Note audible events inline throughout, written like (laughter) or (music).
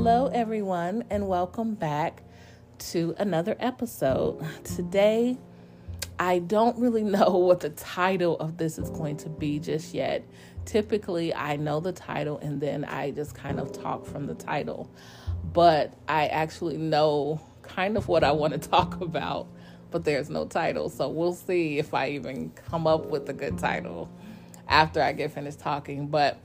Hello, everyone, and welcome back to another episode. Today, I don't really (laughs) know what the title of this is going to be just yet. Typically, I know the title and then I just kind of talk from the title, but I actually know kind of what I want to (laughs) talk about, but there's no title. So we'll see if I even come up with a good title after I get finished talking. But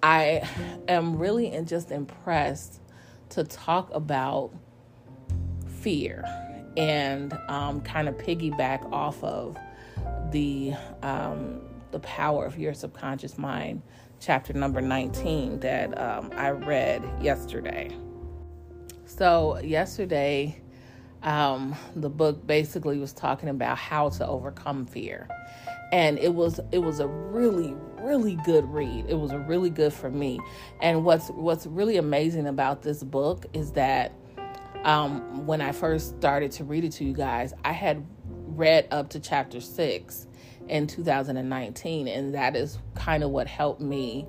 I am really just impressed to talk about fear and um, kind of piggyback off of the um, the power of your subconscious mind, chapter number 19 that um, I read yesterday. So yesterday, um, the book basically was talking about how to overcome fear, and it was it was a really really good read. It was really good for me. And what's what's really amazing about this book is that um, when I first started to read it to you guys, I had read up to chapter six in 2019, and that is kind of what helped me,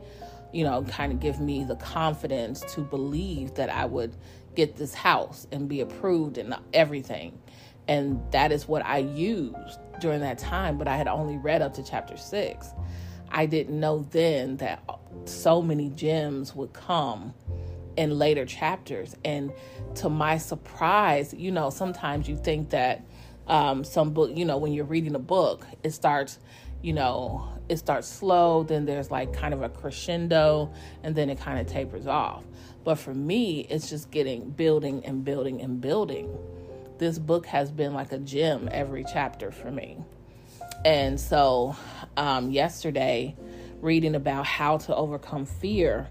you know, kind of give me the confidence to believe that I would get this house and be approved and everything. And that is what I used during that time, but I had only read up to chapter six. I didn't know then that so many gems would come in later chapters. And to my surprise, you know, sometimes you think that um, some book, you know, when you're reading a book, it starts, you know, it starts slow, then there's like kind of a crescendo, and then it kind of tapers off. But for me, it's just getting building and building and building. This book has been like a gem every chapter for me. And so, um, yesterday, reading about how to overcome fear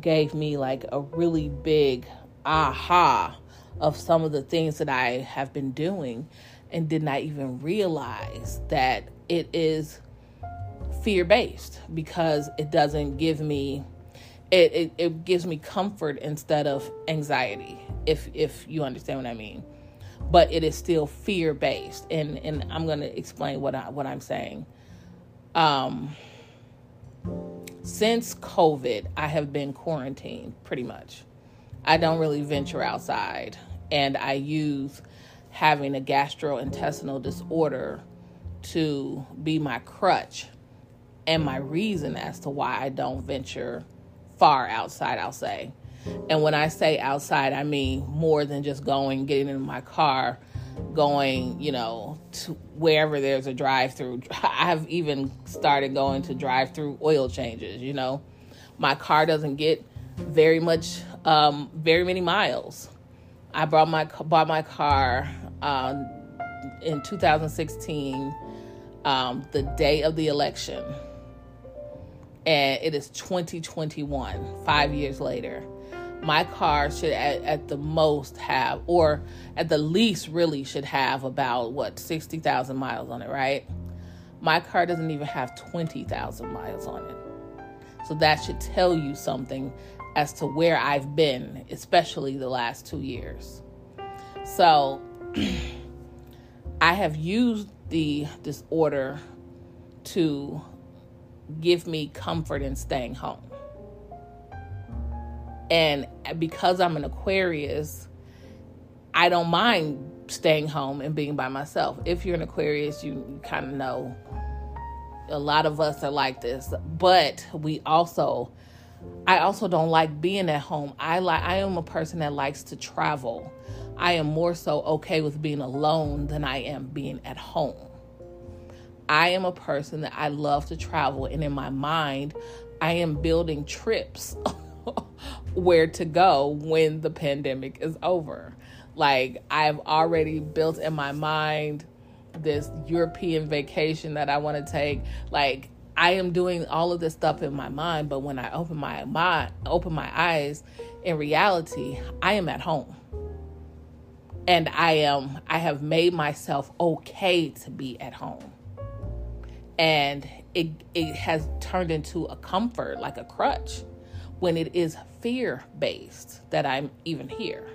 gave me like a really big aha of some of the things that I have been doing and did not even realize that it is fear based because it doesn't give me it, it, it gives me comfort instead of anxiety if if you understand what I mean but it is still fear based and and I'm going to explain what I what I'm saying. Um since covid I have been quarantined pretty much. I don't really venture outside and I use having a gastrointestinal disorder to be my crutch and my reason as to why I don't venture far outside I'll say and when I say outside, I mean more than just going, getting in my car, going, you know, to wherever there's a drive through. (laughs) I have even started going to drive through oil changes, you know. My car doesn't get very much, um, very many miles. I brought my bought my car um, in 2016, um, the day of the election, and it is 2021, five years later my car should at, at, the most have or at the least really should have about what 60,000 miles on it, right? My car doesn't even have 20,000 miles on it. So that should tell you something as to where I've been, especially the last 2 years. So (clears throat) I have used the disorder to give me comfort in staying home. And because I'm an Aquarius, I don't mind staying home and being by myself. If you're an Aquarius, you, kind of know a lot of us are like this. But we also I also don't like being at home. I like I am a person that likes to travel. I am more so okay with being alone than I am being at home. I am a person that I love to travel and in my mind I am building trips (laughs) where to go when the pandemic is over. Like, I've already built in my mind this European vacation that I want to take. Like, I am doing all of this stuff in my mind, but when I open my mind, open my eyes, in reality, I am at home. And I am I have made myself okay to be at home. And it it has turned into a comfort, like a crutch, when it is fear based that I'm even here.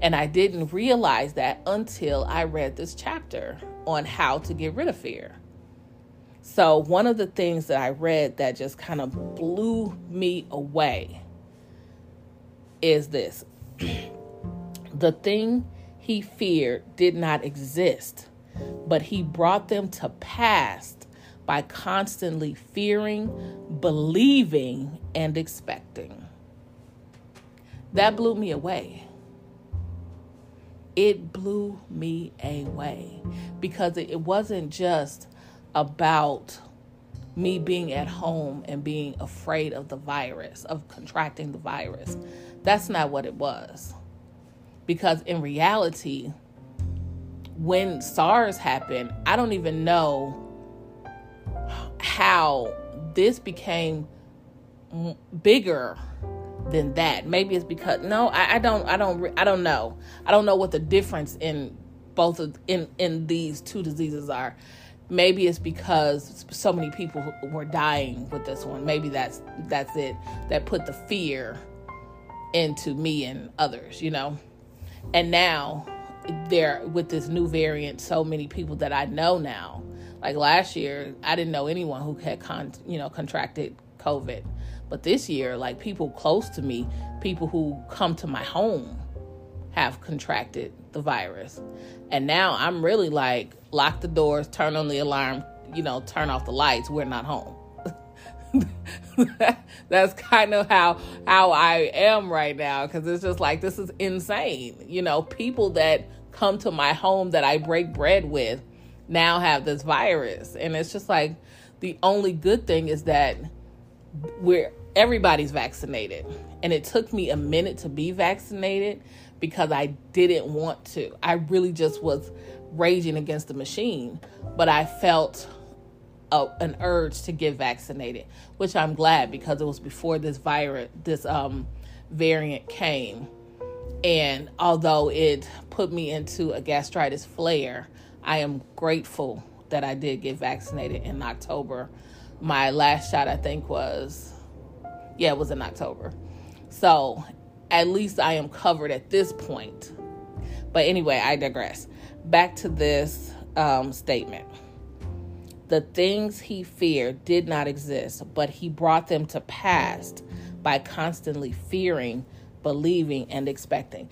And I didn't realize that until I read this chapter on how to get rid of fear. So, one of the things that I read that just kind of blew me away is this (clears throat) the thing he feared did not exist, but he brought them to pass by constantly fearing, believing, and expecting. That blew me away. It blew me away because it wasn't just about me being at home and being afraid of the virus, of contracting the virus. That's not what it was. Because in reality, when SARS happened, I don't even know how this became bigger than that. Maybe it's because no, I, I, don't, I don't, I don't know. I don't know what the difference in both of in in these two diseases are. Maybe it's because so many people were dying with this one. Maybe that's that's it that put the fear into me and others, you know. And now there with this new variant, so many people that I know now like last year, I didn't know anyone who had con- you know contracted COVID, but this year, like people close to me, people who come to my home, have contracted the virus, and now I'm really like lock the doors, turn on the alarm, you know, turn off the lights. We're not home. (laughs) that's kind of how how I am right now because it's just like this is insane. You know, people that come to my home that I break bread with now have this virus. And it's just like the only good thing is that we're everybody's vaccinated. And it took me a minute to be vaccinated because I didn't want to. I really just was raging against the machine, but I felt a, an urge to get vaccinated, which I'm glad because it was before this virus, this um, variant came. And although it put me into a gastritis flare, I am grateful that I did get vaccinated in October. My last shot, I think, was, yeah, it was in October. So at least I am covered at this point. But anyway, I digress. Back to this um, statement. The things he feared did not exist, but he brought them to pass by constantly fearing, believing, and expecting.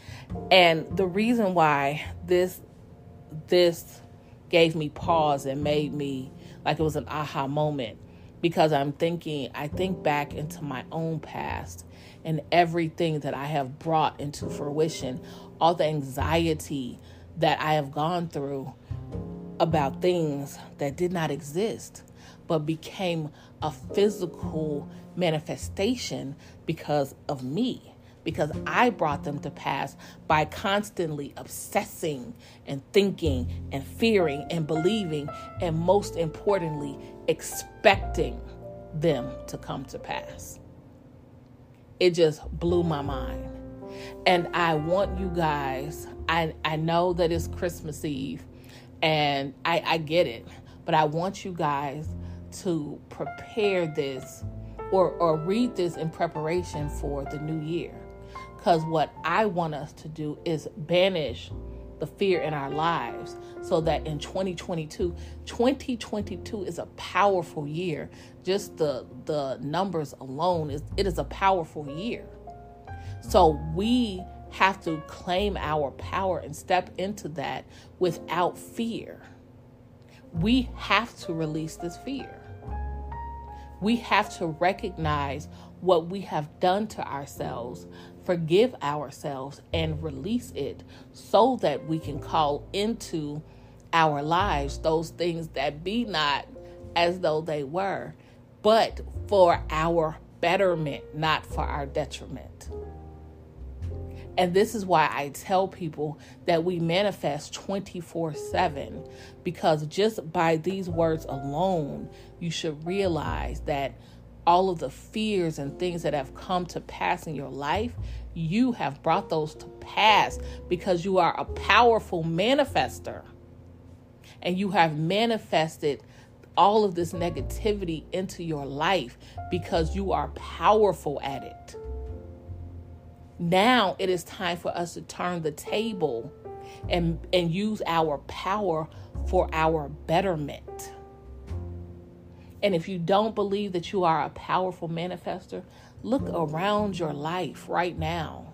And the reason why this this gave me pause and made me like it was an aha moment. Because I'm thinking, I think back into my own past and everything that I have brought into fruition, all the anxiety that I have gone through about things that did not exist but became a physical manifestation because of me because I brought them to pass by constantly obsessing and thinking and fearing and believing, and most importantly, expecting them to come to pass. It just blew my mind. And I want you guys, I, I know that it's Christmas Eve and I, I get it, but I want you guys to prepare this or, or read this in preparation for the new year. Because what I want us to do is banish the fear in our lives so that in 2022 2022 is a powerful year. Just the the numbers alone is it is a powerful year. So we have to claim our power and step into that without fear. We have to release this fear we have to recognize what we have done to ourselves forgive ourselves and release it so that we can call into our lives those things that be not as though they were, but for our betterment, not for our detriment. And this is why I tell people that we manifest 24 7 because just by these words alone, you should realize that all of the fears and things that have come to pass in your life, you have brought those to pass because you are a powerful manifester. And you have manifested all of this negativity into your life because you are powerful at it. Now it is time for us to turn the table and, and use our power for our betterment. And if you don't believe that you are a powerful manifester, look around your life right now.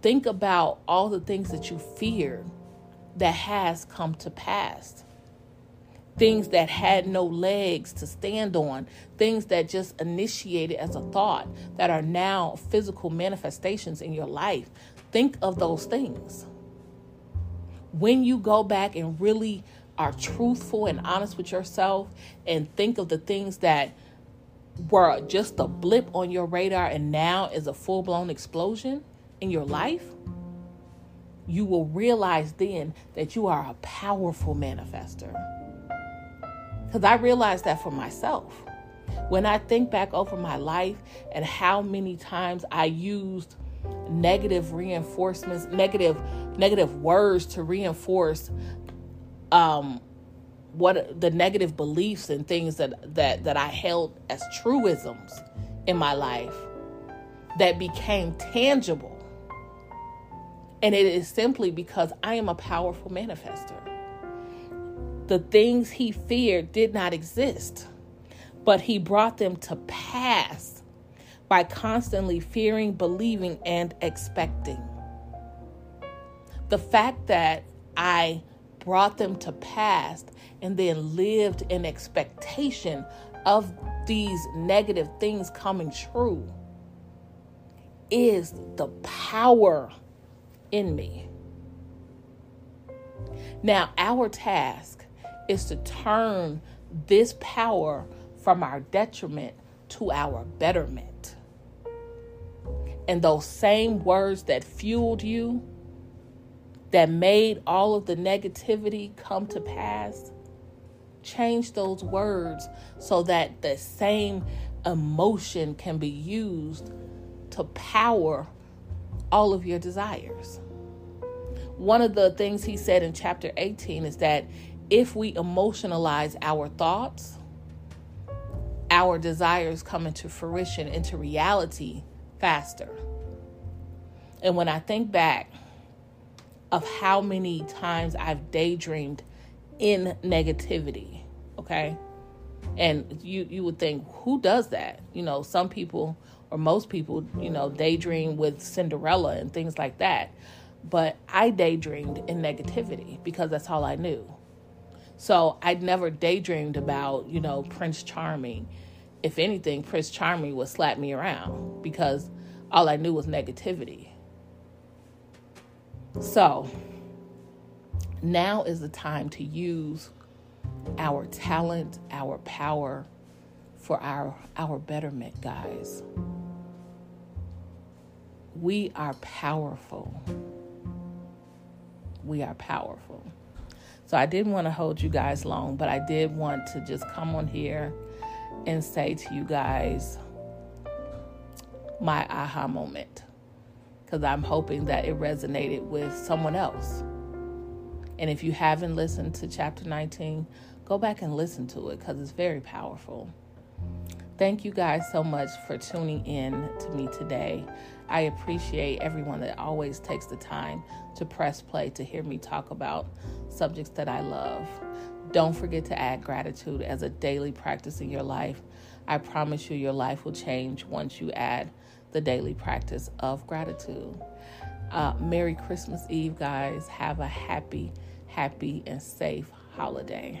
Think about all the things that you feared that has come to pass things that had no legs to stand on, things that just initiated as a thought that are now physical manifestations in your life. Think of those things. When you go back and really are truthful and honest with yourself and think of the things that were just a blip on your radar and now is a full blown explosion in your life, you will realize then that you are a powerful manifester. Because I realized that for myself. When I think back over my life and how many times I used negative reinforcements, negative negative words to reinforce um, what the negative beliefs and things that that that I held as truisms in my life that became tangible. And it is simply because I am a powerful manifester. The things he feared did not exist, but he brought them to pass by constantly fearing, believing, and expecting. The fact that I brought them to pass and then lived in expectation of these negative things coming true is the power in me. Now, our task is to turn this power from our detriment to our betterment. And those same words that fueled you, that made all of the negativity come to pass, change those words so that the same emotion can be used to power all of your desires. One of the things he said in chapter 18 is that if we emotionalize our thoughts, our desires come into fruition, into reality faster. And when I think back of how many times I've daydreamed in negativity, okay? And you you would think who does that? You know, some people or most people, you know, daydream with Cinderella and things like that. But I daydreamed in negativity because that's all I knew. So I'd never daydreamed about, you know, Prince Charming. If anything, Prince Charming would slap me around because all I knew was negativity. So now is the time to use our talent, our power for our our betterment, guys. We are powerful. We are powerful. So I didn't want to hold you guys long, but I did want to just come on here and say to you guys my aha moment because I'm hoping that it resonated with someone else. And if you haven't listened to chapter 19, go back and listen to it because it's very powerful. Thank you guys so much for tuning in to me today. I appreciate everyone that always takes the time to press play to hear me talk about subjects that I love. Don't forget to add gratitude as a daily practice in your life. I promise you, your life will change once you add the daily practice of gratitude. Uh, Merry Christmas Eve, guys. Have a happy, happy, and safe holiday.